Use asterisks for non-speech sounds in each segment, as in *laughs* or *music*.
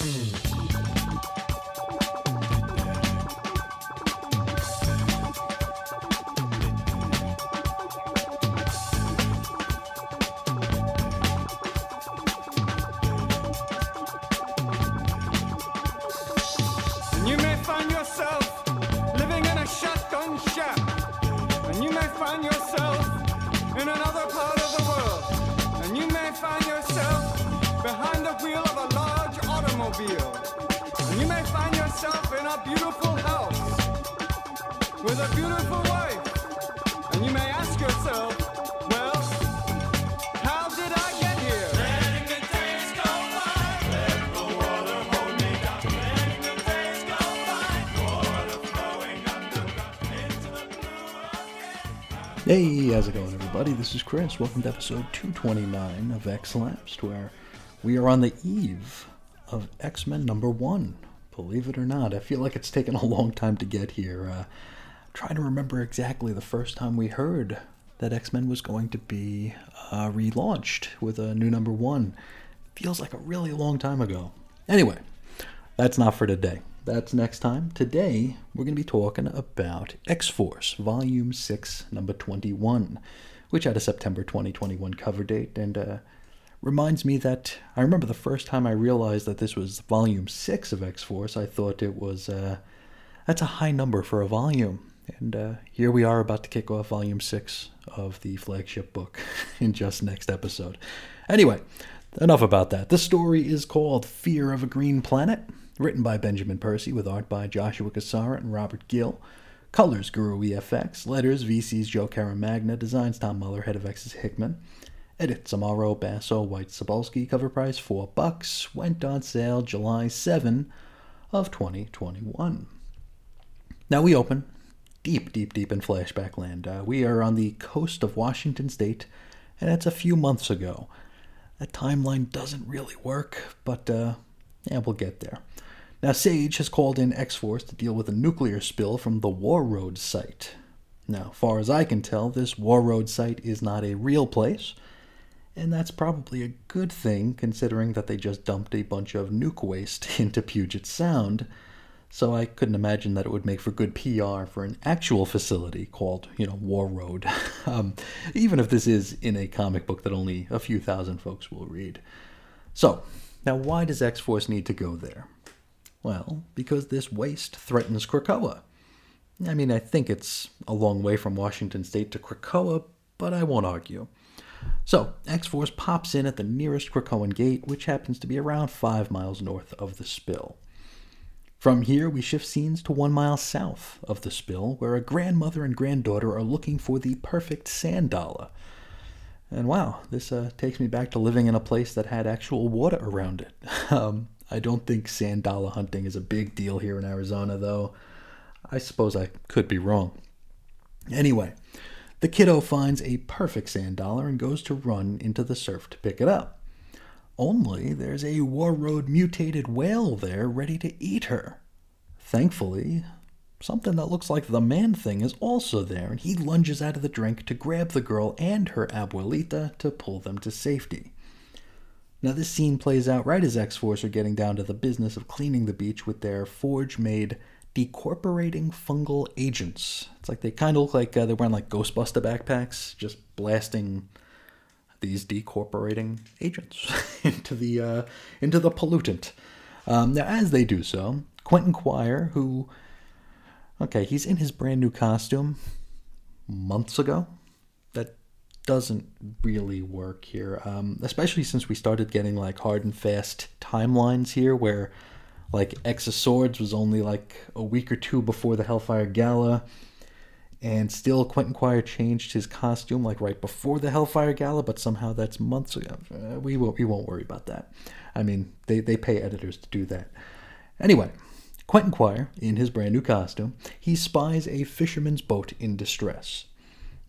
Mm-hmm. Everybody? This is Chris. Welcome to episode 229 of X Lapsed, where we are on the eve of X Men number one. Believe it or not, I feel like it's taken a long time to get here. Uh, trying to remember exactly the first time we heard that X Men was going to be uh, relaunched with a new number one. Feels like a really long time ago. Anyway, that's not for today. That's next time. Today, we're going to be talking about X Force, Volume 6, Number 21, which had a September 2021 cover date and uh, reminds me that I remember the first time I realized that this was Volume 6 of X Force, I thought it was, uh, that's a high number for a volume. And uh, here we are about to kick off Volume 6 of the flagship book *laughs* in just next episode. Anyway, enough about that. The story is called Fear of a Green Planet, written by Benjamin Percy with art by Joshua Cassara and Robert Gill. Colors Guru EFX, letters VC's Joe Caramagna, designs Tom Muller, head of X's Hickman. Edits Amaro Basso White Cebulski, cover price 4 bucks, went on sale July 7 of 2021. Now we open deep, deep, deep in flashback land. Uh, we are on the coast of Washington State, and it's a few months ago. That timeline doesn't really work, but uh, yeah, we'll get there. Now, Sage has called in X Force to deal with a nuclear spill from the War Road site. Now, far as I can tell, this War Road site is not a real place, and that's probably a good thing considering that they just dumped a bunch of nuke waste *laughs* into Puget Sound. So I couldn't imagine that it would make for good PR for an actual facility called, you know, War Road. *laughs* um, even if this is in a comic book that only a few thousand folks will read. So, now why does X Force need to go there? Well, because this waste threatens Krakoa. I mean, I think it's a long way from Washington State to Krakoa, but I won't argue. So, X Force pops in at the nearest Krakoan gate, which happens to be around five miles north of the spill. From here, we shift scenes to one mile south of the spill, where a grandmother and granddaughter are looking for the perfect sand. And wow, this uh, takes me back to living in a place that had actual water around it. *laughs* Um, I don't think sand dollar hunting is a big deal here in Arizona, though. I suppose I could be wrong. Anyway, the kiddo finds a perfect sand dollar and goes to run into the surf to pick it up. Only there's a War Road mutated whale there ready to eat her. Thankfully, something that looks like the man thing is also there, and he lunges out of the drink to grab the girl and her abuelita to pull them to safety. Now, this scene plays out right as X Force are getting down to the business of cleaning the beach with their forge made decorporating fungal agents. It's like they kind of look like uh, they're wearing like Ghostbuster backpacks, just blasting these decorporating agents *laughs* into the uh, into the pollutant. Um, now, as they do so, Quentin Quire, who, okay, he's in his brand new costume months ago. Doesn't really work here, um, especially since we started getting like hard and fast timelines here, where like X of Swords was only like a week or two before the Hellfire Gala and still Quentin Quire changed his costume like right before the Hellfire Gala, but somehow that's months ago. Uh, we won't we won't worry about that. I mean, they they pay editors to do that. Anyway, Quentin Quire in his brand new costume, he spies a fisherman's boat in distress.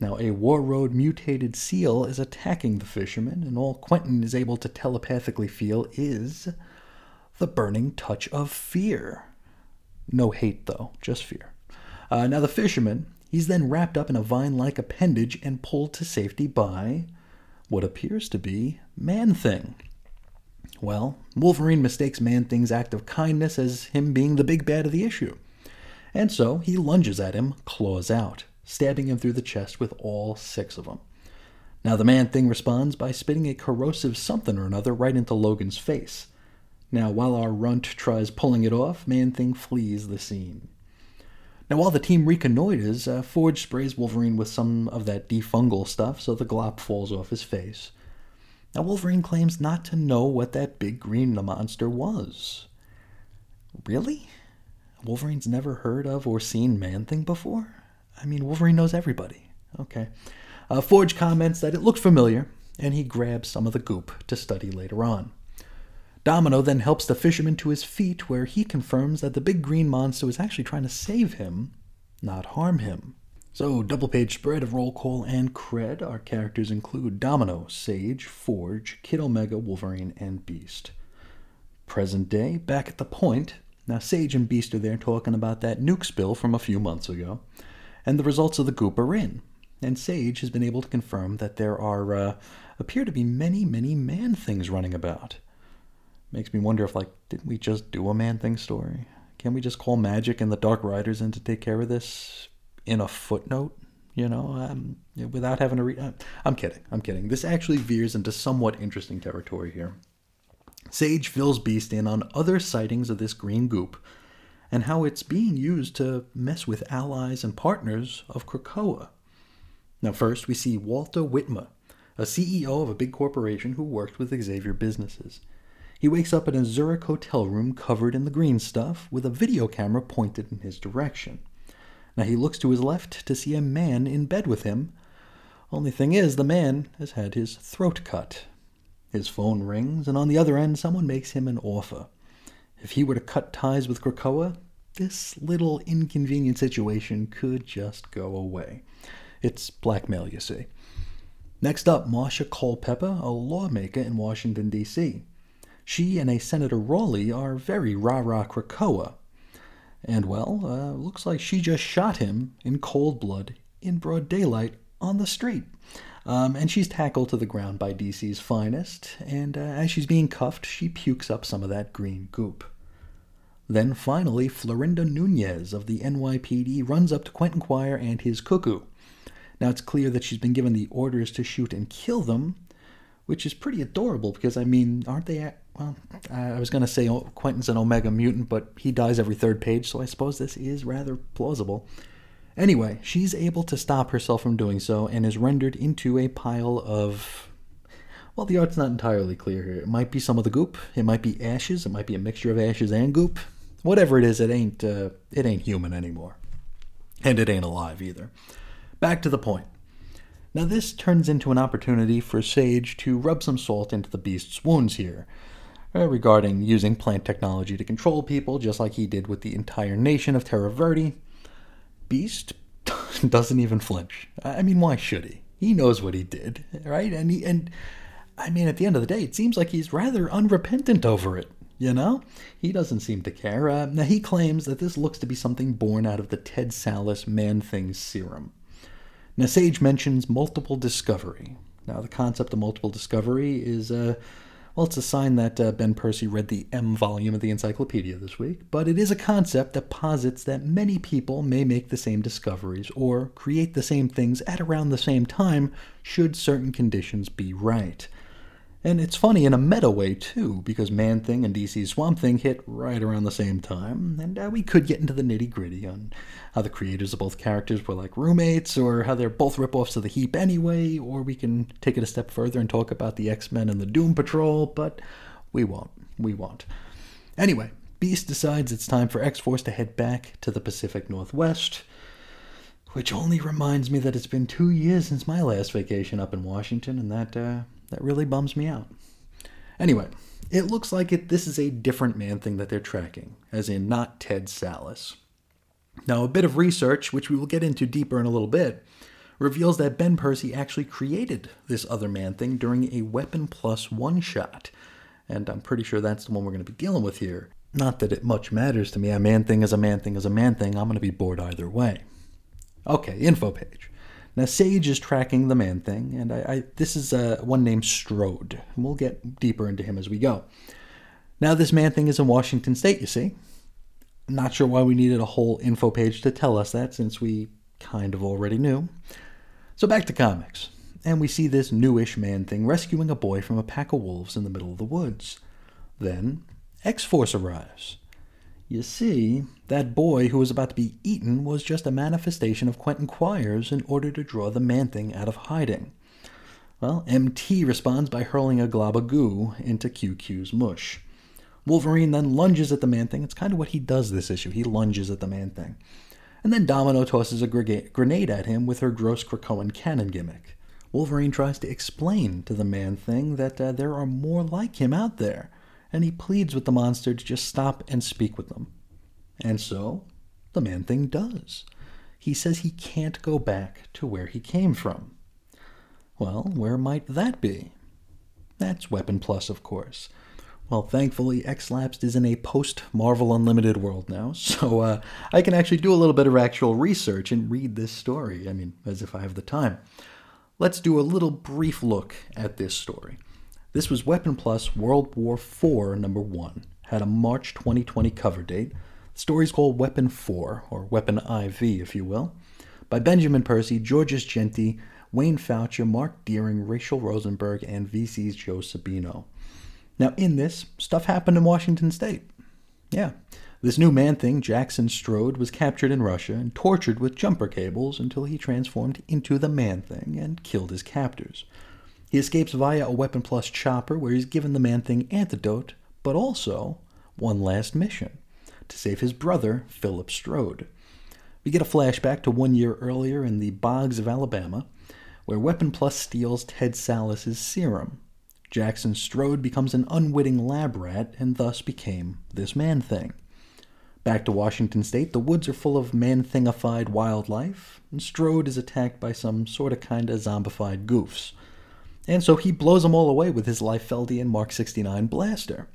Now, a War Road mutated seal is attacking the fisherman, and all Quentin is able to telepathically feel is the burning touch of fear. No hate, though, just fear. Uh, now, the fisherman, he's then wrapped up in a vine like appendage and pulled to safety by what appears to be Man Thing. Well, Wolverine mistakes Man Thing's act of kindness as him being the big bad of the issue. And so he lunges at him, claws out, stabbing him through the chest with all six of them. Now, the Man Thing responds by spitting a corrosive something or another right into Logan's face. Now, while our runt tries pulling it off, Man Thing flees the scene. Now, while the team reconnoiters, uh, Forge sprays Wolverine with some of that defungal stuff so the glop falls off his face. Now, Wolverine claims not to know what that big green monster was. Really? Wolverine's never heard of or seen Man Thing before? I mean, Wolverine knows everybody. Okay. Uh, Forge comments that it looked familiar, and he grabs some of the goop to study later on. Domino then helps the fisherman to his feet, where he confirms that the big green monster was actually trying to save him, not harm him. So, double page spread of roll call and cred. Our characters include Domino, Sage, Forge, Kid Omega, Wolverine, and Beast. Present day, back at the point. Now, Sage and Beast are there talking about that nuke spill from a few months ago, and the results of the goop are in. And Sage has been able to confirm that there are uh, appear to be many, many man things running about. Makes me wonder if, like, didn't we just do a Man Thing story? Can we just call Magik and the Dark Riders in to take care of this in a footnote? You know, um, without having to read. Uh, I'm kidding. I'm kidding. This actually veers into somewhat interesting territory here. Sage fills Beast in on other sightings of this green goop and how it's being used to mess with allies and partners of Krakoa. Now, first, we see Walter Whitmer, a CEO of a big corporation who worked with Xavier businesses. He wakes up in a Zurich hotel room covered in the green stuff with a video camera pointed in his direction. Now he looks to his left to see a man in bed with him. Only thing is, the man has had his throat cut. His phone rings, and on the other end, someone makes him an offer. If he were to cut ties with Krakoa, this little inconvenient situation could just go away. It's blackmail, you see. Next up, Marcia Culpepper, a lawmaker in Washington, D.C. She and a Senator Raleigh are very rah rah Krakoa. And well, uh, looks like she just shot him in cold blood in broad daylight on the street. Um, and she's tackled to the ground by DC's finest, and uh, as she's being cuffed, she pukes up some of that green goop. Then finally, Florinda Nunez of the NYPD runs up to Quentin Quire and his cuckoo. Now it's clear that she's been given the orders to shoot and kill them, which is pretty adorable because, I mean, aren't they well, I was going to say oh, Quentin's an Omega mutant, but he dies every third page, so I suppose this is rather plausible. Anyway, she's able to stop herself from doing so and is rendered into a pile of. Well, the art's not entirely clear here. It might be some of the goop. It might be ashes. It might be a mixture of ashes and goop. Whatever it is, it ain't uh, it ain't human anymore, and it ain't alive either. Back to the point. Now this turns into an opportunity for Sage to rub some salt into the beast's wounds here uh, regarding using plant technology to control people, just like he did with the entire nation of Terra Verde. Beast *laughs* doesn't even flinch. I mean, why should he? He knows what he did, right? And he, and I mean, at the end of the day, it seems like he's rather unrepentant over it. You know, he doesn't seem to care. Uh, now he claims that this looks to be something born out of the Ted Sallis Man Thing serum. Now Sage mentions multiple discovery. Now the concept of multiple discovery is uh, well, it's a sign that uh, Ben Percy read the M volume of the encyclopedia this week, but it is a concept that posits that many people may make the same discoveries or create the same things at around the same time should certain conditions be right. And it's funny in a meta way, too, because Man Thing and DC's Swamp Thing hit right around the same time, and uh, we could get into the nitty gritty on how the creators of both characters were like roommates, or how they're both ripoffs of the Heap anyway, or we can take it a step further and talk about the X Men and the Doom Patrol, but we won't. We won't. Anyway, Beast decides it's time for X Force to head back to the Pacific Northwest, which only reminds me that it's been two years since my last vacation up in Washington, and that, uh, that really bums me out. Anyway, it looks like it, this is a different man thing that they're tracking, as in not Ted Sallis. Now, a bit of research, which we will get into deeper in a little bit, reveals that Ben Percy actually created this other man thing during a Weapon Plus one shot. And I'm pretty sure that's the one we're going to be dealing with here. Not that it much matters to me. A man thing is a man thing is a man thing. I'm going to be bored either way. Okay, info page. Now, Sage is tracking the man thing, and I, I this is uh, one named Strode. And we'll get deeper into him as we go. Now, this man thing is in Washington State, you see. Not sure why we needed a whole info page to tell us that, since we kind of already knew. So, back to comics. And we see this newish man thing rescuing a boy from a pack of wolves in the middle of the woods. Then, X Force arrives. You see, that boy who was about to be eaten was just a manifestation of Quentin Quires in order to draw the man thing out of hiding. Well, MT responds by hurling a glob of goo into QQ's mush. Wolverine then lunges at the man thing. It's kind of what he does this issue. He lunges at the man thing. And then Domino tosses a grenade at him with her gross Krakoan cannon gimmick. Wolverine tries to explain to the man thing that uh, there are more like him out there and he pleads with the monster to just stop and speak with them. And so, the man thing does. He says he can't go back to where he came from. Well, where might that be? That's Weapon Plus, of course. Well, thankfully, X-Lapsed is in a post-Marvel Unlimited world now, *laughs* so uh, I can actually do a little bit of actual research and read this story. I mean, as if I have the time. Let's do a little brief look at this story. This was Weapon Plus World War IV number 1. Had a March 2020 cover date. The story's called Weapon 4, or Weapon IV, if you will, by Benjamin Percy, Georges Jeanty, Wayne Faucher, Marc Deering, Rachelle Rosenberg, and VC's Joe Sabino. Now, in this, stuff happened in Washington State. Yeah. This new man thing, Jackson Strode, was captured in Russia and tortured with jumper cables until he transformed into the man thing and killed his captors. He escapes via a Weapon Plus chopper where he's given the Man Thing antidote, but also one last mission to save his brother, Philip Strode. We get a flashback to one year earlier in the bogs of Alabama, where Weapon Plus steals Ted Sallis's serum. Jackson Strode becomes an unwitting lab rat and thus became this man thing. Back to Washington State, the woods are full of man thingified wildlife, and Strode is attacked by some sorta kinda zombified goofs and so he blows them all away with his Liefeldian Mark 69 blaster.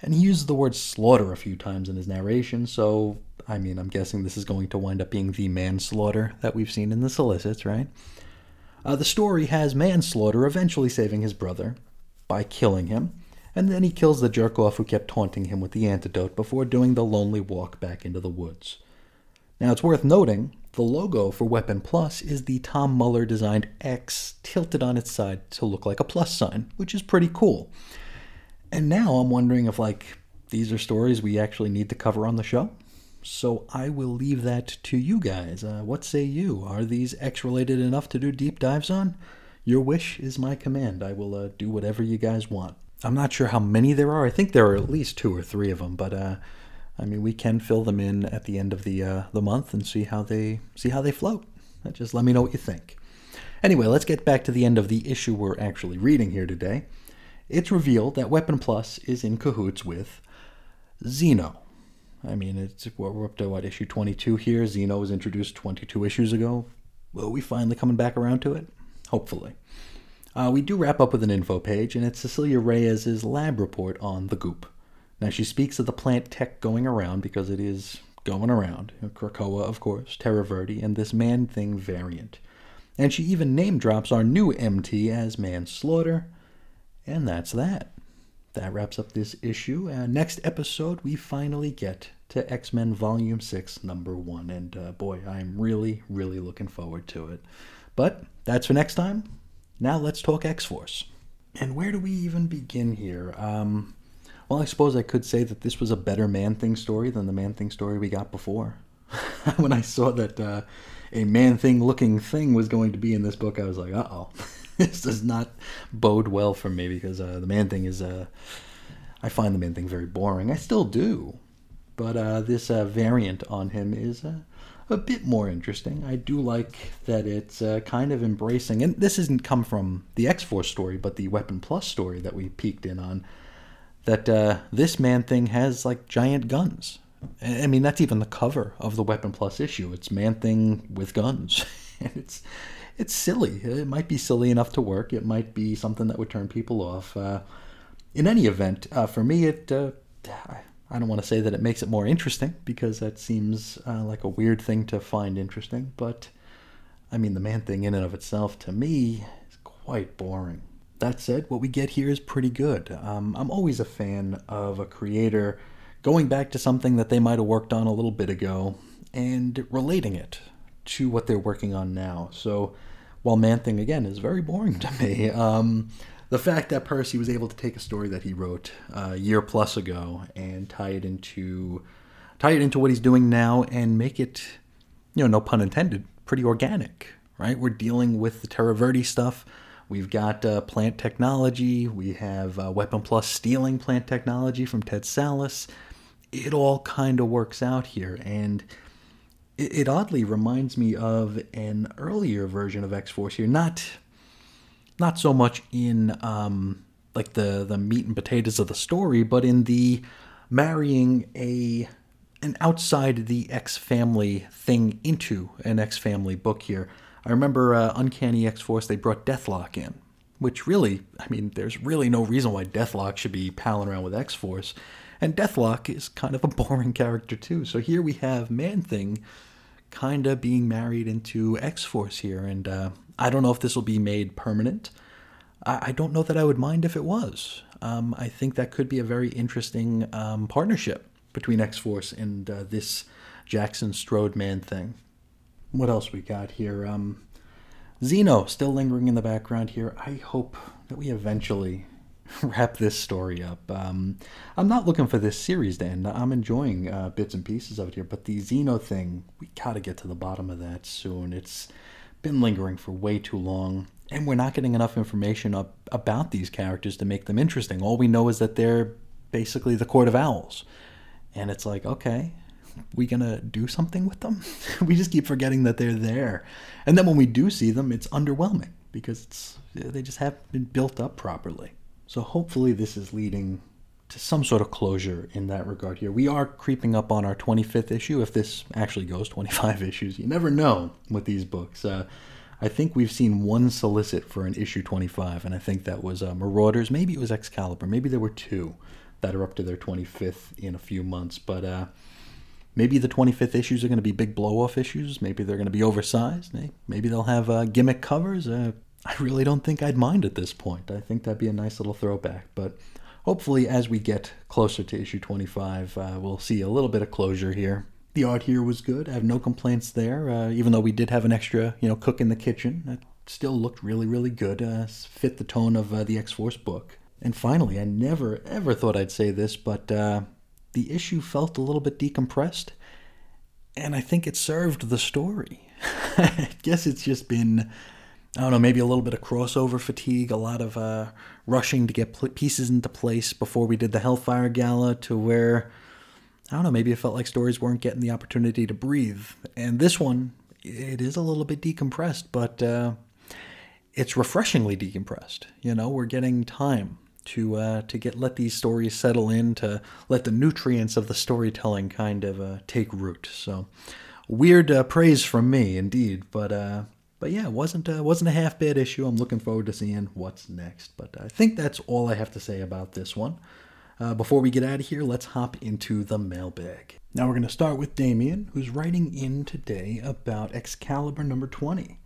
And he uses the word slaughter a few times in his narration, so I mean, I'm guessing this is going to wind up being the manslaughter that we've seen in the solicits, right? Uh, the story has manslaughter eventually saving his brother by killing him, and then he kills the jerk off who kept taunting him with the antidote before doing the lonely walk back into the woods. Now, it's worth noting the logo for Weapon Plus is the Tom Muller designed X tilted on its side to look like a plus sign, which is pretty cool. And now I'm wondering if, like, these are stories we actually need to cover on the show. So I will leave that to you guys. Uh, what say you? Are these X related enough to do deep dives on? Your wish is my command. I will uh, do whatever you guys want. I'm not sure how many there are. I think there are at least two or three of them, but uh, I mean, we can fill them in at the end of the uh, the month and see how they see how they float. Just let me know what you think. Anyway, let's get back to the end of the issue we're actually reading here today. It's revealed that Weapon Plus is in cahoots with Xeno. I mean, it's we're up to what issue 22 here. Xeno was introduced 22 issues ago. Will we finally coming back around to it? Hopefully. Uh, we do wrap up with an info page, and it's Cecilia Reyes' lab report on the goop. Now, she speaks of the plant tech going around because it is going around. Krakoa, of course, Terra Verde, and this Man Thing variant. And she even name drops our new MT as Manslaughter. And that's that. That wraps up this issue. Uh, next episode, we finally get to X Men Volume 6, Number 1. And uh, boy, I'm really, really looking forward to it. But that's for next time. Now let's talk X Force. And where do we even begin here? Um, well, I suppose I could say that this was a better Man Thing story than the Man Thing story we got before. *laughs* when I saw that uh, a Man Thing looking thing was going to be in this book, I was like, uh oh. *laughs* this does not bode well for me because uh, the Man Thing is. Uh, I find the Man Thing very boring. I still do. But uh, this uh, variant on him is uh, a bit more interesting. I do like that it's uh, kind of embracing, and this isn't come from the X Force story, but the Weapon Plus story that we peeked in on that uh, this man thing has like giant guns. I mean, that's even the cover of the Weapon Plus issue. It's Man Thing with guns, *laughs* and it's it's silly. It might be silly enough to work. It might be something that would turn people off. Uh, in any event, uh, for me, it uh, I don't want to say that it makes it more interesting because that seems uh, like a weird thing to find interesting, but I mean, the man thing in and of itself, to me, is quite boring. That said, what we get here is pretty good. Um, I'm always a fan of a creator going back to something that they might have worked on a little bit ago and relating it to what they're working on now. So, while Man Thing, again, is very boring to me, um, the fact that Percy was able to take a story that he wrote uh, a year plus ago and tie it into tie it into what he's doing now and make it, you know, no pun intended, pretty organic, right? We're dealing with the Terra Verde stuff. We've got uh, plant technology. We have uh, Weapon Plus stealing plant technology from Ted Sallis. It all kind of works out here. And it, it oddly reminds me of an earlier version of X Force here. Not not so much in um, like the the meat and potatoes of the story, but in the marrying a an outside the X family thing into an X family book here. I remember uh, Uncanny X Force, they brought Deathlok in, which really, I mean, there's really no reason why Deathlok should be palling around with X Force. And Deathlok is kind of a *laughs* boring character too. So here we have Man Thing kind of being married into X Force here. And uh, I don't know if this will be made permanent. I, I don't know that I would mind if it was. Um, I think that could be a very interesting um, partnership between X Force and uh, this Jackson Strode man thing. What else we got here? Um, Xeno still lingering in the background here. I hope that we eventually *laughs* wrap this story up. Um, I'm not looking for this series to end. I'm enjoying uh, bits and pieces of it here, but the Xeno thing, we gotta get to the bottom of that soon. It's been lingering for way too long, and we're not getting enough information up about these characters to make them interesting. All we know is that they're basically the Court of Owls and it's like okay we gonna do something with them *laughs* we just keep forgetting that they're there and then when we do see them it's underwhelming because it's they just haven't been built up properly so hopefully this is leading to some sort of closure in that regard here we are creeping up on our 25th issue if this actually goes *laughs* 25 issues you never know with these books uh, I think we've seen one solicit for an issue 25, and I think that was uh, Marauders. Maybe it was Excalibur. Maybe there were two that are up to their 25th in a few months. But uh, maybe the 25th issues are going to be big blow off issues. Maybe they're going to be oversized. Maybe they'll have uh, gimmick covers. Uh, I really don't think I'd mind at this point. I think that'd be a nice little throwback. But hopefully, as we get closer to issue 25, uh, we'll see a little bit of closure here. The art here was good. I have no complaints there. Uh, even though we did have an extra, you know, cook in the kitchen, it still looked really, really good. Uh, fit the tone of the X Force book. And finally, I never ever thought I'd say this, but uh, the issue felt a little bit decompressed, and I think it served the story. *laughs* I guess it's just been, I don't know, maybe a little bit of crossover fatigue, a lot of uh, rushing to get pl- pieces into place before we did the Hellfire Gala, to where, I don't know, maybe it felt like stories weren't getting the opportunity to breathe. And this one, it is a little bit decompressed, but. Uh, it's refreshingly decompressed. You know, we're getting time to uh, to get let these stories settle in, to let the nutrients of the storytelling kind of uh, take root. So weird uh, praise from me, indeed. But uh, but yeah, wasn't uh, wasn't a half bad issue. I'm looking forward to seeing what's next. But I think that's all I have to say about this one. Uh, before we get out of here, let's hop into the mailbag. Now we're going to start with Damien, who's writing in today about Excalibur number 20.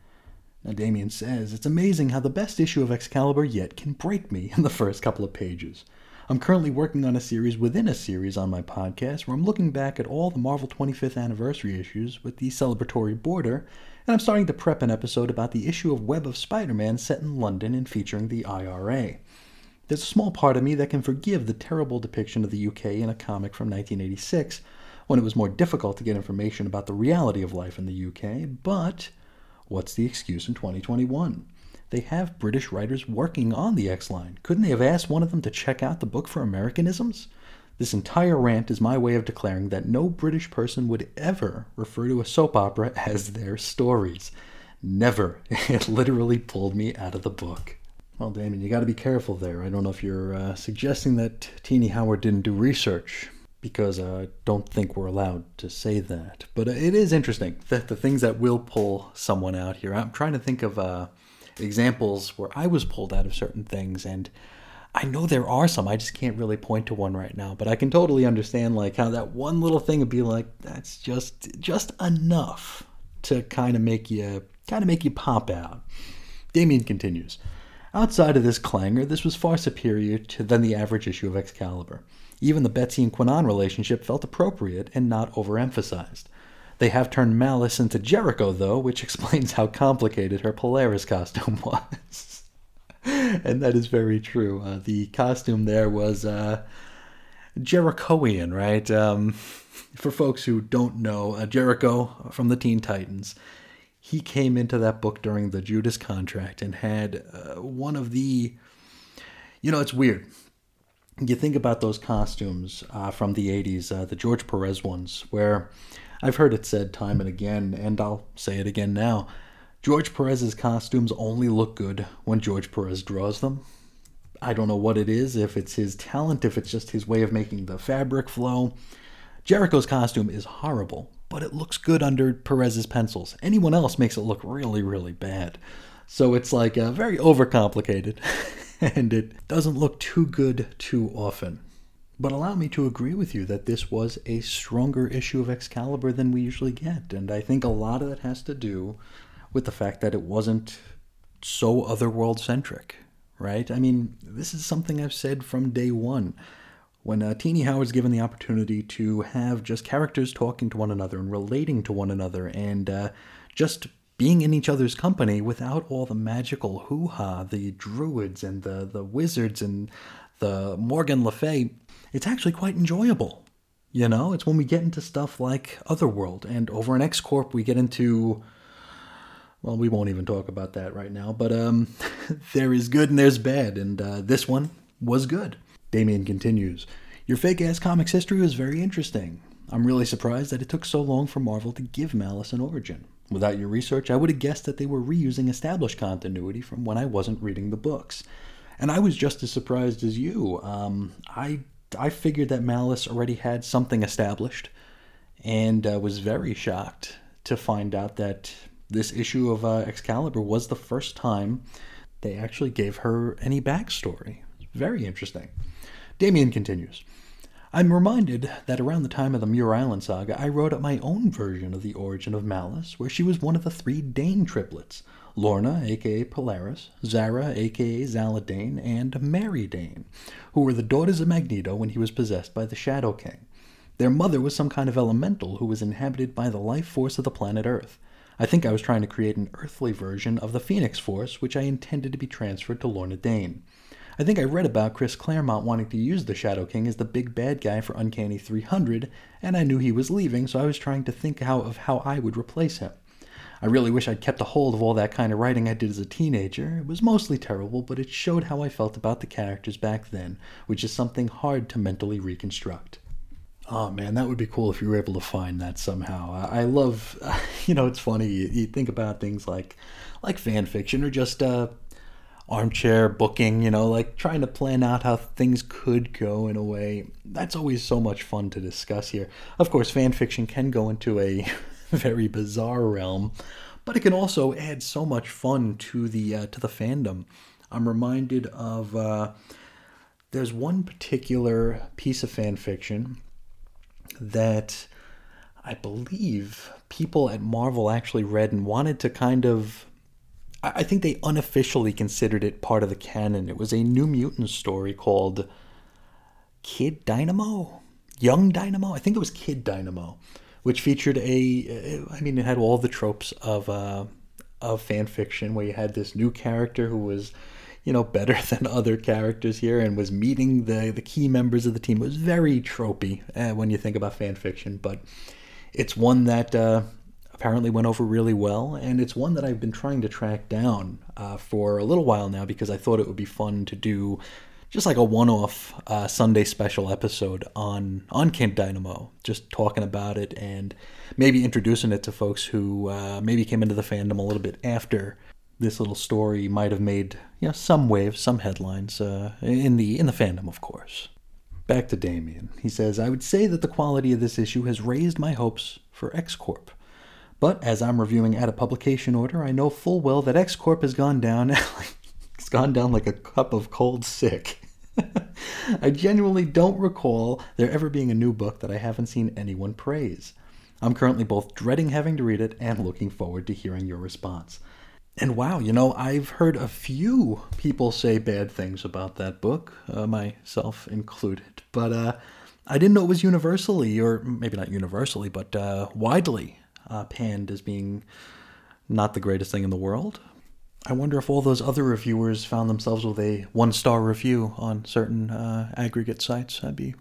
Now, Damien says, It's amazing how the best issue of Excalibur yet can break me in the first couple of pages. I'm currently working on a series within a series on my podcast where I'm looking back at all the Marvel 25th anniversary issues with the celebratory border, and I'm starting to prep an episode about the issue of Web of Spider Man set in London and featuring the IRA. There's a small part of me that can forgive the terrible depiction of the UK in a comic from 1986, when it was more difficult to get information about the reality of life in the UK, but What's the excuse in 2021? They have British writers working on the X line. Couldn't they have asked one of them to check out the book for Americanisms? This entire rant is my way of declaring that no British person would ever refer to a soap opera *laughs* as their stories. Never. *laughs* It literally pulled me out of the book. Well, Damon, you got to be careful there. I don't know if you're uh, suggesting that Tini Howard didn't do research because I don't think we're allowed to say that. But it is interesting that the things that will pull someone out here. I'm trying to think of uh, examples where I was pulled out of certain things, and I know there are some. I just can't really point to one right now. But I can totally understand like how that one little thing would be like that's just just enough to kind of make you kind of make you pop out. Damien continues. Outside of this clangor, this was far superior to, than the average issue of Excalibur. Even the Betsy and Kwannon relationship felt appropriate and not overemphasized. They have turned Malice into Jericho, though, which *laughs* explains how complicated her Polaris costume *laughs* was. and that is very true. Uh, the costume there was uh, Jerichoian, right? Um, *laughs* for folks who don't know, uh, Jericho from the Teen Titans, he came into that book during the Judas contract and had uh, one of the. You know, it's weird. You think about those costumes uh, from the 80s, uh, the George Perez ones, where I've heard it said time and again, and I'll say it again now. George Perez's costumes only look good when George Perez draws them. I don't know what it is, if it's his talent, if it's just his way of making the fabric flow. Jericho's costume is horrible, but it looks good under Perez's pencils. Anyone else makes it look really, really bad. So it's like uh, very overcomplicated, *laughs* *laughs* and it doesn't look too good too often. But allow me to agree with you that this was a stronger issue of Excalibur than we usually get, and I think a lot of that has to do with the fact that it wasn't so otherworld centric, right? I mean, this is something I've said from day one. When uh, Tini Howard's given the opportunity to have just characters talking to one another and relating to one another and uh, just being in each other's company without all the magical hoo ha, the druids and the, the wizards and the Morgan Le Fay, it's actually quite enjoyable. You know, it's when we get into stuff like Otherworld, and over in X Corp, we get into. Well, we won't even talk about that right now, but um, *laughs* there is good and there's bad, and uh, this one was good. Damian continues Your fake ass comics history was very interesting. I'm really surprised that it took so long for Marvel to give Malice an origin. Without your research, I would have guessed that they were reusing established continuity from when I wasn't reading the books. And I was just as surprised as you. Um, I I figured that Malice already had something established, and uh, was very shocked to find out that this issue of uh, Excalibur was the first time they actually gave her any backstory. Very interesting. Damian continues. I'm reminded that around the time of the Muir Island saga, I wrote up my own version of the origin of Malice, where she was one of the three Dane triplets Lorna, aka Polaris, Zala, aka Zaladane, and Mary Dane, who were the daughters of Magneto when he was possessed by the Shadow King. Their mother was some kind of elemental who was inhabited by the life force of the planet Earth. I think I was trying to create an earthly version of the Phoenix Force, which I intended to be transferred to Lorna Dane. I think I read about Chris Claremont wanting to use the Shadow King as the big bad guy for Uncanny 300, and I knew he was leaving, so I was trying to think how, of how I would replace him. I really wish I'd kept a hold of all that kind of writing I did as a teenager. It was mostly terrible, but it showed how I felt about the characters back then, which is something hard to mentally reconstruct. Oh man, that would be cool if you were able to find that somehow. I love, *laughs* you know, it's funny. You, think about things like, like fan fiction or just uh, armchair booking, you know, like trying to plan out how things could go in a way. That's always so much fun to discuss here. Of course, fan fiction can go into a *laughs* very bizarre realm, but it can also add so much fun to the uh, to the fandom. I'm reminded of uh, there's one particular piece of fan fiction that I believe people at Marvel actually read and wanted to kind of I think they unofficially considered it part of the canon. It was a New Mutant story called Kid Dynamo? Young Dynamo? I think it was Kid Dynamo, which featured a. I mean, it had all the tropes of uh, of fan fiction, where you had this new character who was, you know, *laughs* better than other characters here, and was meeting the the key members of the team. It was very tropey uh, when you think about fan fiction, but it's one that uh, apparently went over really well, and it's one that I've been trying to track down uh, for a little while now because I thought it would be fun to do just like a one-off uh, Sunday special episode on on Kid Dynamo, just talking about it and maybe introducing it to folks who uh, maybe came into the fandom a little bit after this little story might have made you know, some waves, some headlines uh, in the in the fandom, of course. Back to Damien. He says, I would say that the quality of this issue has raised my hopes for X Corp. But as I'm reviewing at a publication order, I know full well that X Corp has gone down. *laughs* it's gone down like a cup of cold sick. *laughs* I genuinely don't recall there ever being a new book that I haven't seen anyone praise. I'm currently both dreading having to read it and looking forward to hearing your response. And wow, you know, I've heard a few people say bad things about that book, uh, myself included. But uh, I didn't know it was universally, or maybe not universally, but uh, widely uh, panned as being not the greatest thing in the world. I wonder if all those other reviewers found themselves with a one-star review on certain uh, aggregate sites. That'd be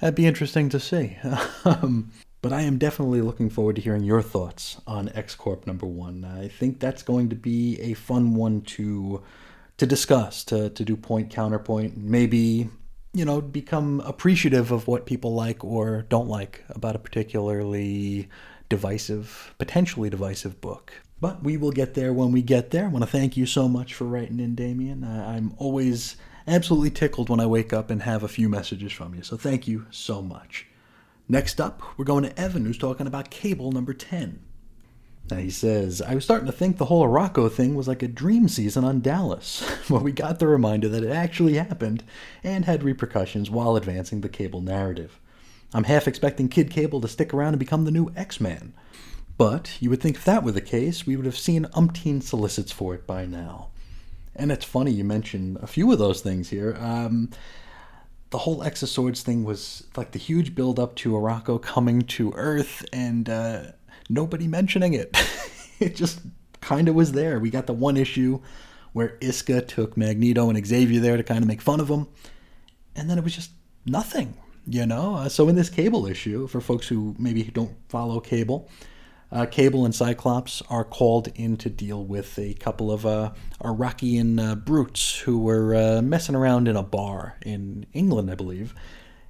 that'd be interesting to see. *laughs* um, but I am definitely looking forward to hearing your thoughts on X Corp number one. I think that's going to be a fun one to to discuss, to, to do point counterpoint, maybe, you know, become appreciative of what people like or don't like about a particularly divisive, potentially divisive book. But we will get there when we get there. I want to thank you so much for writing in, Damien. I'm always absolutely tickled when I wake up and have a few messages from you. So thank you so much. Next up, we're going to Evan, who's talking about cable number 10. Now he says, I was starting to think the whole Arakko thing was like a dream season on Dallas, *laughs* where we got the reminder that it actually happened and had repercussions while advancing the cable narrative. I'm half expecting Kid Cable to stick around and become the new X Man. But you would think if that were the case, we would have seen umpteen solicits for it by now. And it's funny you mention a few of those things here. Um, the whole X of Swords thing was like the huge build up to Arakko coming to Earth and uh, nobody mentioning it. *laughs* it just kind of was there. We got the one issue where Isca took Magneto and Xavier there to kind of make fun of him, and then it was just nothing, you know? Uh, so in this Cable issue, for folks who maybe don't follow Cable, uh, Cable and Cyclops are called in to deal with a couple of uh, Arakian uh, brutes who were uh, messing around in a bar in England, I believe.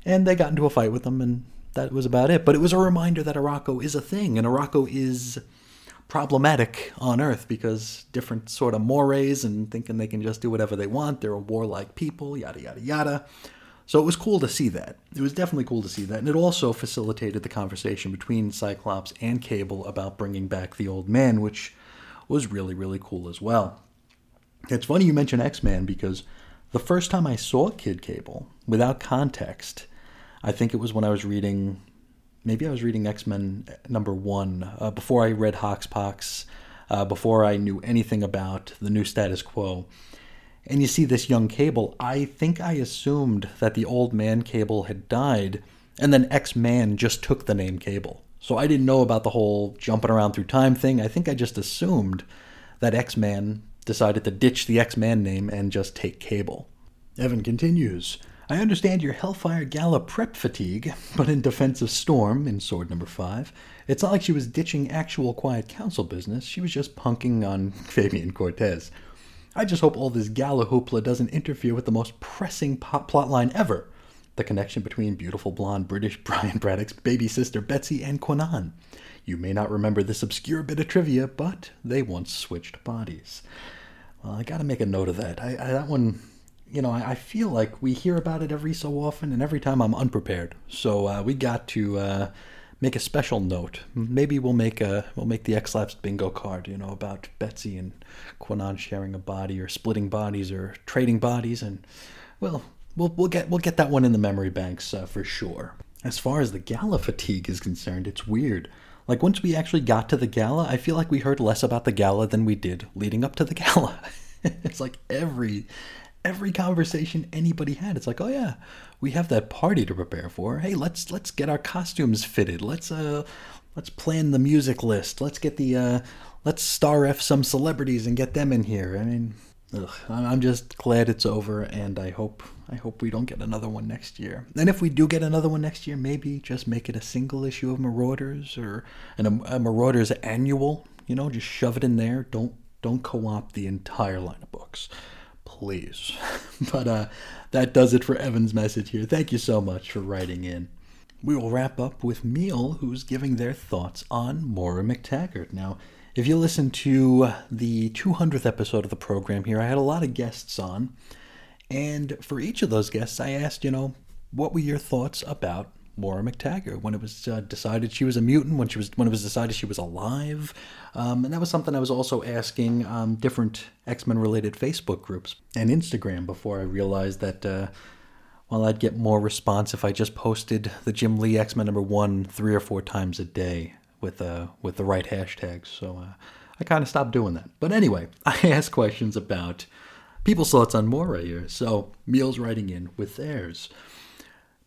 And they got into a fight with them, and that was about it. But it was a reminder that Arakko is a thing, and Arakko is problematic on Earth because different sort of mores and thinking they can just do whatever they want. They're a warlike people, yada, yada, yada. So it was cool to see that. It was definitely cool to see that. And it also facilitated the conversation between Cyclops and Cable about bringing back the old man, which was really, really cool as well. It's funny you mention X Man because the first time I saw Kid Cable, without context, I think it was when I was reading, maybe I was reading X Men number one, uh, before I read Hoxpox, uh, before I knew anything about the new status quo and you see this young Cable, I think I assumed that the old man Cable had died, and then X Man just took the name Cable. So I didn't know about the whole jumping around through time thing. I think I just assumed that X Man decided to ditch the X Man name and just take Cable. Evan continues. I understand your Hellfire Gala prep fatigue, but in defense of Storm, in Sword number 5, it's not like she was ditching actual Quiet Council business, she was just punking on *laughs* Fabian Cortez. I just hope all this gala hoopla doesn't interfere with the most pressing plotline ever the connection between beautiful blonde British *laughs* Brian Braddock's baby sister Betsy and Kwannon. You may not remember this obscure bit of trivia, but they once switched bodies. Well, I gotta make a note of that. I, I that one, you know, I, I, feel like we hear about it every so often, and every time I'm unprepared. So uh, we got to uh, make a special note. Maybe we'll make a we'll make the X Labs bingo card, you know, about Betsy and Kwannon sharing a body or splitting bodies or trading bodies, and well, we'll we'll get we'll get that one in the memory banks uh, for sure. As far as the gala fatigue is concerned, it's weird. Like once we actually got to the gala, I feel like we heard less about the gala than we did leading up to the *laughs* gala. it's like every every conversation anybody had, it's like, oh yeah, we have that party to prepare for. Hey, let's let's get our costumes fitted. Let's uh let's plan the music list. Let's get the uh let's star f some celebrities and get them in here. I mean, ugh, I'm just glad it's over, and I hope I hope we don't get another one next year. And if we do get another one next year, maybe just make it a single issue of Marauders or an, a Marauders annual. You know, just shove it in there. Don't don't co-opt the entire line of books please. *laughs* but uh, that does it for Evan's message here. Thank you so much for writing in. We will wrap up with Meal, who's giving their thoughts on Moira MacTaggert. Now, if you listen to the 200th episode of the program here, I had a lot of guests on. And for each of those guests, I asked, you know, what were your thoughts about Moira MacTaggert when it was uh, decided she was a mutant, when she was when it was decided she was alive, um, and that was something I was also asking um, different X Men related Facebook groups and Instagram before I realized that. Uh, well, I'd get more response if I just posted the Jim Lee X Men number one three or four times a day. with uh, with the right hashtags. So uh, I kind of stopped doing that. But anyway, *laughs* I asked questions about people's thoughts on Moira here. So Meal's writing in with theirs.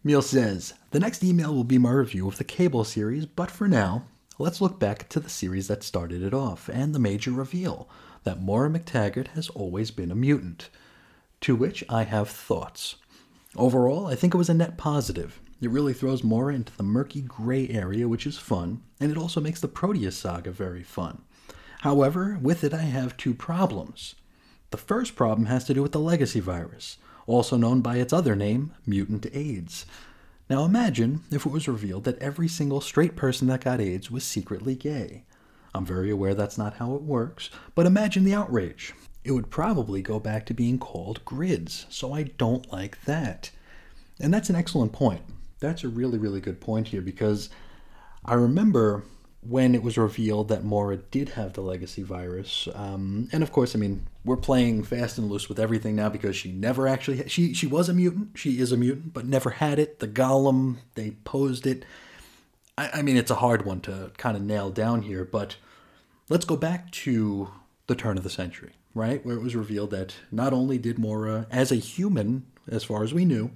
Meal says, The next email will be my review of the Cable series, but for now, let's look back to the series that started it off and the major reveal that Moira MacTaggert has always been a mutant. To which I have thoughts. Overall, I think it was a net positive. It really throws Moira into the murky gray area, which is fun, and it also makes the Proteus saga very fun. However, with it I have two problems. The first problem has to do with the legacy virus also known by its other name, mutant AIDS. Now imagine if it was revealed that every single straight person that got AIDS was secretly gay. I'm very aware that's not how it works, but imagine the outrage. It would probably go back to being called grids, so I don't like that. And that's an excellent point. That's a really, really good point here because I remember when it was revealed that Moira did have the legacy virus. Um, and of course, I mean, we're playing fast and loose with everything now because she never actually had, she she was a mutant. She is a mutant, but never had it. The golem they posed it. I, I mean, it's a hard one to kind of nail down here, but let's go back to the turn of the century, right, where it was revealed that not only did Moira, as a human, as far as we knew,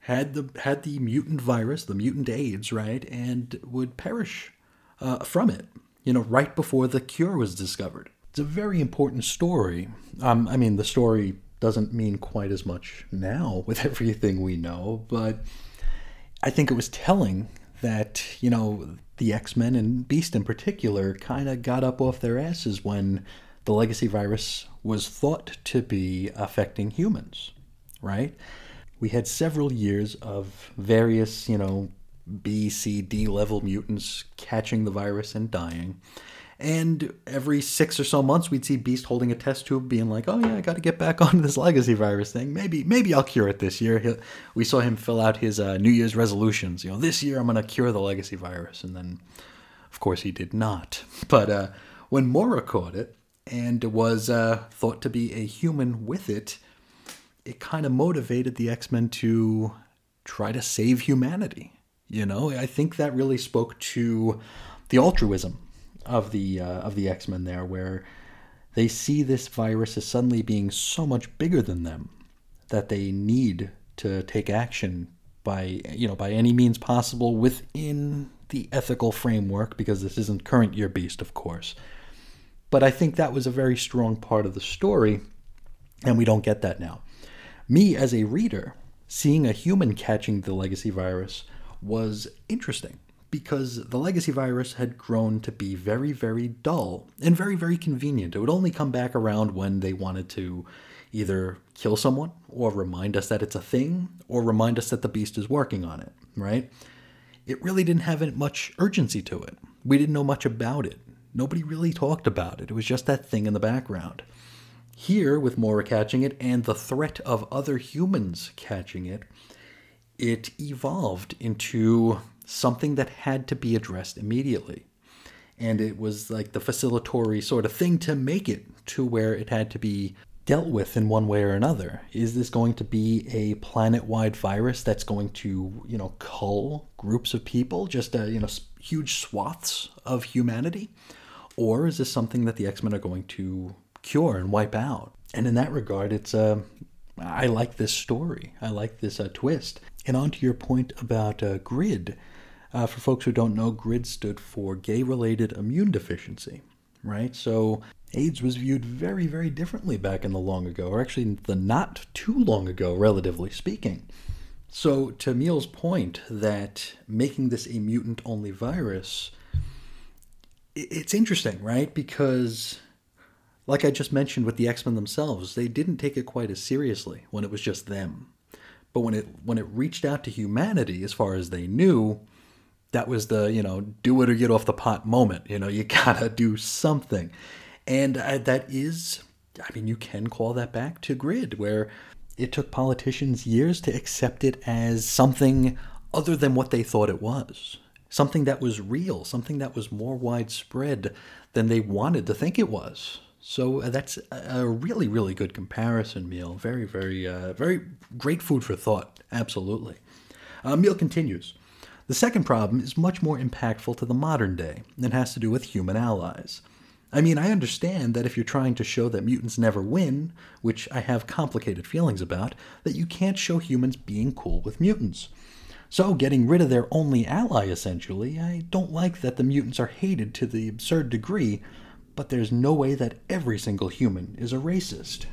had the had the mutant virus, the mutant AIDS, right, and would perish uh, from it, you know, right before the cure was discovered. It's a very important story. Um, I mean, the story doesn't mean quite as much now *laughs* with everything we know, but I think it was telling that, you know, the X Men and Beast in particular kind of got up off their asses when the legacy virus was thought to be affecting humans, right? We had several years of various, you know, B, C, D level mutants catching the virus and dying. And every six or so months, we'd see Beast holding a test tube, being like, "Oh yeah, I got to get back *laughs* on this legacy virus thing. Maybe, maybe I'll cure it this year." He'll, we saw him fill out his uh, New Year's resolutions. You know, this year I'm going to cure the legacy virus, and then, of course, he did not. *laughs* But uh, when Moira caught it and was uh, thought to be a human with it, it kind of motivated the X Men to try to save humanity. You know, I think that really spoke to the altruism of the uh, of the X Men there, where they see this virus as suddenly being so much bigger than them that they need to take action by you know by any means possible within the ethical framework because this isn't current year beast of course. But i think that was a very strong part of the story and we don't get that now. Me as a reader seeing a human catching the legacy virus was interesting because the legacy virus had grown to be very, very dull and very, very convenient. It would only come back around when they wanted to either kill someone or remind us that it's a thing or remind us that the beast is working on it, right? It really didn't have much urgency to it. We didn't know much about it. Nobody really talked about it. It was just that thing in the background. Here, with Moira catching it and the threat of other humans catching it, it evolved into something that had to be addressed immediately. And it was like the facilitatory sort of thing to make it to where it had to be dealt with in one way or another. Is this going to be a planet-wide virus that's going to, you know, cull groups of people, just uh, you know, huge swaths of humanity, or is this something that the X-Men are going to cure and wipe out? And in that regard, it's uh, I like this story. I like this uh, twist. And on to your point about uh, GRID. Uh, for folks who don't know, GRID stood for Gay Related Immune Deficiency, right? So AIDS was viewed very, very differently back in the long ago, or actually the not too long ago, relatively speaking. So, to Meal's point that making this a mutant only virus, it's interesting, right? Because, like I just mentioned with the X Men themselves, they didn't take it quite as seriously when it was just them. But when it when it reached out to humanity, as far as they knew, that was the you know do it or get off the pot moment. You know, you *laughs* gotta do something, and uh, that is, I mean, you can call that back to GRID where it took politicians years to accept it as something other than what they thought it was. Something that was real, something that was more widespread than they wanted to think it was. So uh, that's a really, really good comparison meal. Very, very, uh, very great food for thought. Absolutely. Uh, meal continues. The second problem is much more impactful to the modern day and has to do with human allies. I mean, I understand that if you're trying to show that mutants never win, which I have complicated feelings about, that you can't show humans being cool with mutants. So, getting rid of their only ally, essentially, I don't like that the mutants are hated to the absurd degree, but there's no way that every single human is a racist.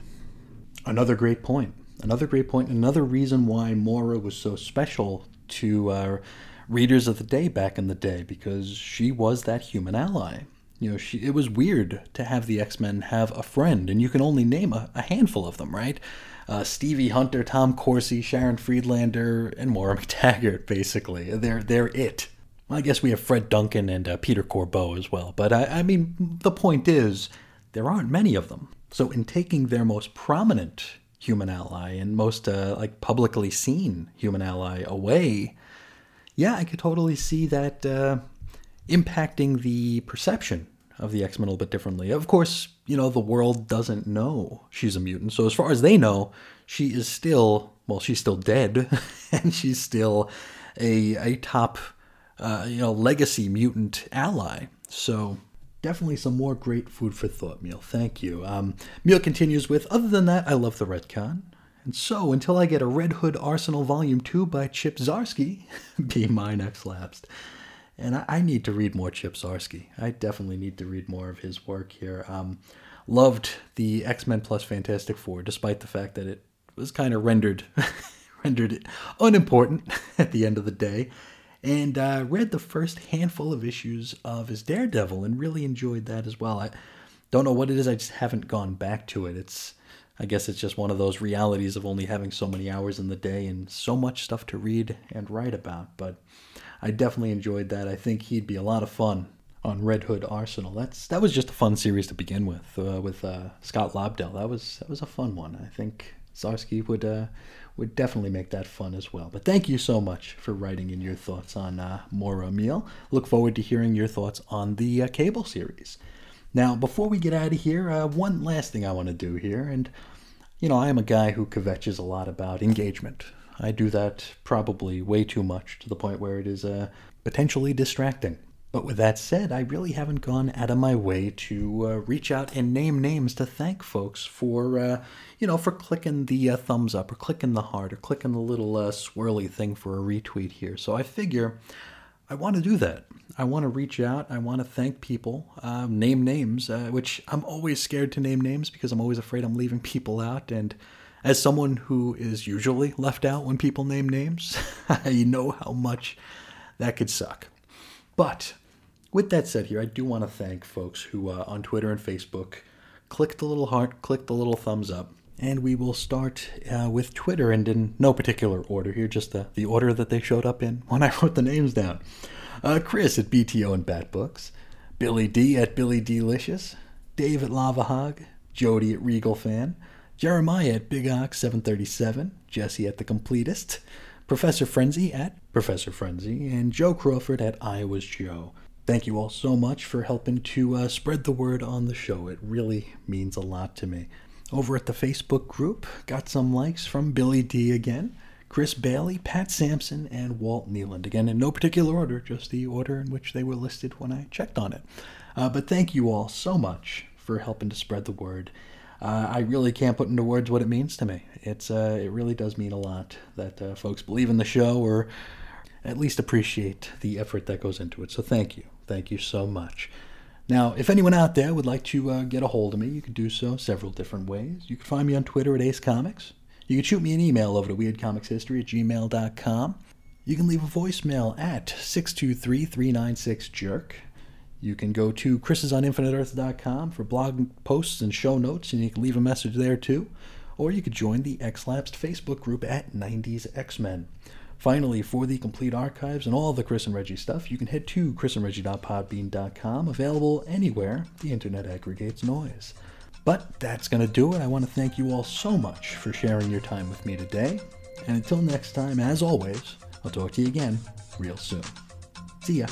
Another great point. Another great point. Another reason why Moira was so special to uh, readers of the day back in the day, because she was that human ally. You know, she, it was weird to have the X Men have a friend, and you can only name a, a handful of them, right? Uh, Stevie Hunter, Tom Corsi, Sharon Friedlander, and Moira *laughs* MacTaggert, basically. They're, they're it. Well, I guess we have Fred Duncan and uh, Peter Corbeau as well. But I, I mean, the point is, there aren't many of them. So, in taking their most prominent human ally and most uh, like publicly seen human ally away, yeah, I could totally see that uh, impacting the perception of the X Men a little bit differently. Of course, you know, the world doesn't know she's a mutant. So, as far as they know, she is still, well, she's still dead, *laughs* and she's still a, a top, uh, you know, legacy mutant ally. So, definitely some more great food for thought, Meal. Thank you. Um, Meal continues with, other than that, I love the retcon. And so, until I get a Red Hood Arsenal Volume 2 by Chip Zdarsky, *laughs* be my next lapsed. And I, I, need to read more Chip Zdarsky. I definitely need to read more of his work here. Um, loved the X Men plus Fantastic Four, despite the fact that it was kind of rendered *laughs* rendered unimportant *laughs* at the end of the day. And uh, read the first handful of issues of his Daredevil and really enjoyed that as well. I don't know what it is. I just haven't gone back to it. It's I guess it's just one of those realities of only having so many hours in the day and so much stuff to read and write about. But I definitely enjoyed that. I think he'd be a lot of fun on Red Hood Arsenal. That's that was just a fun series to begin with uh, with uh, Scott Lobdell. That was that was a fun one. I think Zdarsky would uh, would definitely make that fun as well. But thank you so much for writing in your thoughts on uh, Moira Meal. Look forward to hearing your thoughts on the uh, cable series. Now, before we get out of here, uh, one last thing I want to do here, and you know, I am a guy who kvetches a lot about engagement. I do that probably way too much to the point where it is uh, potentially distracting. But with that said, I really haven't gone out of my way to uh, reach out and name names to thank folks for, uh, you know, for clicking the uh, thumbs up or clicking the heart or clicking the little uh, swirly thing for a retweet here. So I figure I want to do that. I want to reach out. I want to thank people, uh, name names, uh, which I'm always scared to name names because I'm always afraid I'm leaving people out. And as someone who is usually left out when people name names, *laughs* I know how much that could suck. But with that said, here, I do want to thank folks who uh, on Twitter and Facebook click the little heart, click the little thumbs up. And we will start uh, with Twitter, and in no particular order here, just the, the order that they showed up in when I *laughs* wrote the names down. Uh, Chris at BTO and Bat Books, Billy D at Billy Delicious, Dave at Lava Hog, Jody at Regal Fan, Jeremiah at Big Ox 737, Jesse at The Completist, Professor Frenzy at Professor Frenzy, and Joe Crawford at Iowa's Joe. Thank you all so much for helping to uh, spread the word on the show. It really means a lot to me. Over at the Facebook group, got some likes from Billy D again, Chris Bailey, Pat Sampson, and Walt Nealand. Again, in no particular order, just the order in which they were listed when I checked on it. Uh, but thank you all so much for helping to spread the word uh, I really can't put into words what it means to me. It's uh, it really does mean a lot that uh, folks believe in the show or at least appreciate the effort that goes into it. So thank you, thank you so much. Now, if anyone out there would like to uh, get a hold of me, you could do so several different ways. You can find me on Twitter at Ace Comics. You can shoot me an email over to weirdcomicshistory at gmail.com. You can leave a voicemail at 623 396 Jerk. You can go to chrisisoninfiniteearth.com for blog posts and show notes, and you can leave a message there too. Or you could join the X-Lapsed Facebook group at 90s X-Men. Finally, for the complete archives and all the Chris and Reggie stuff, you can head to chrisandreggie.podbean.com, available anywhere the internet aggregates noise. But that's going to do it. I want to thank you all so much for sharing your time with me today. And until next time, as always, I'll talk to you again real soon. See ya.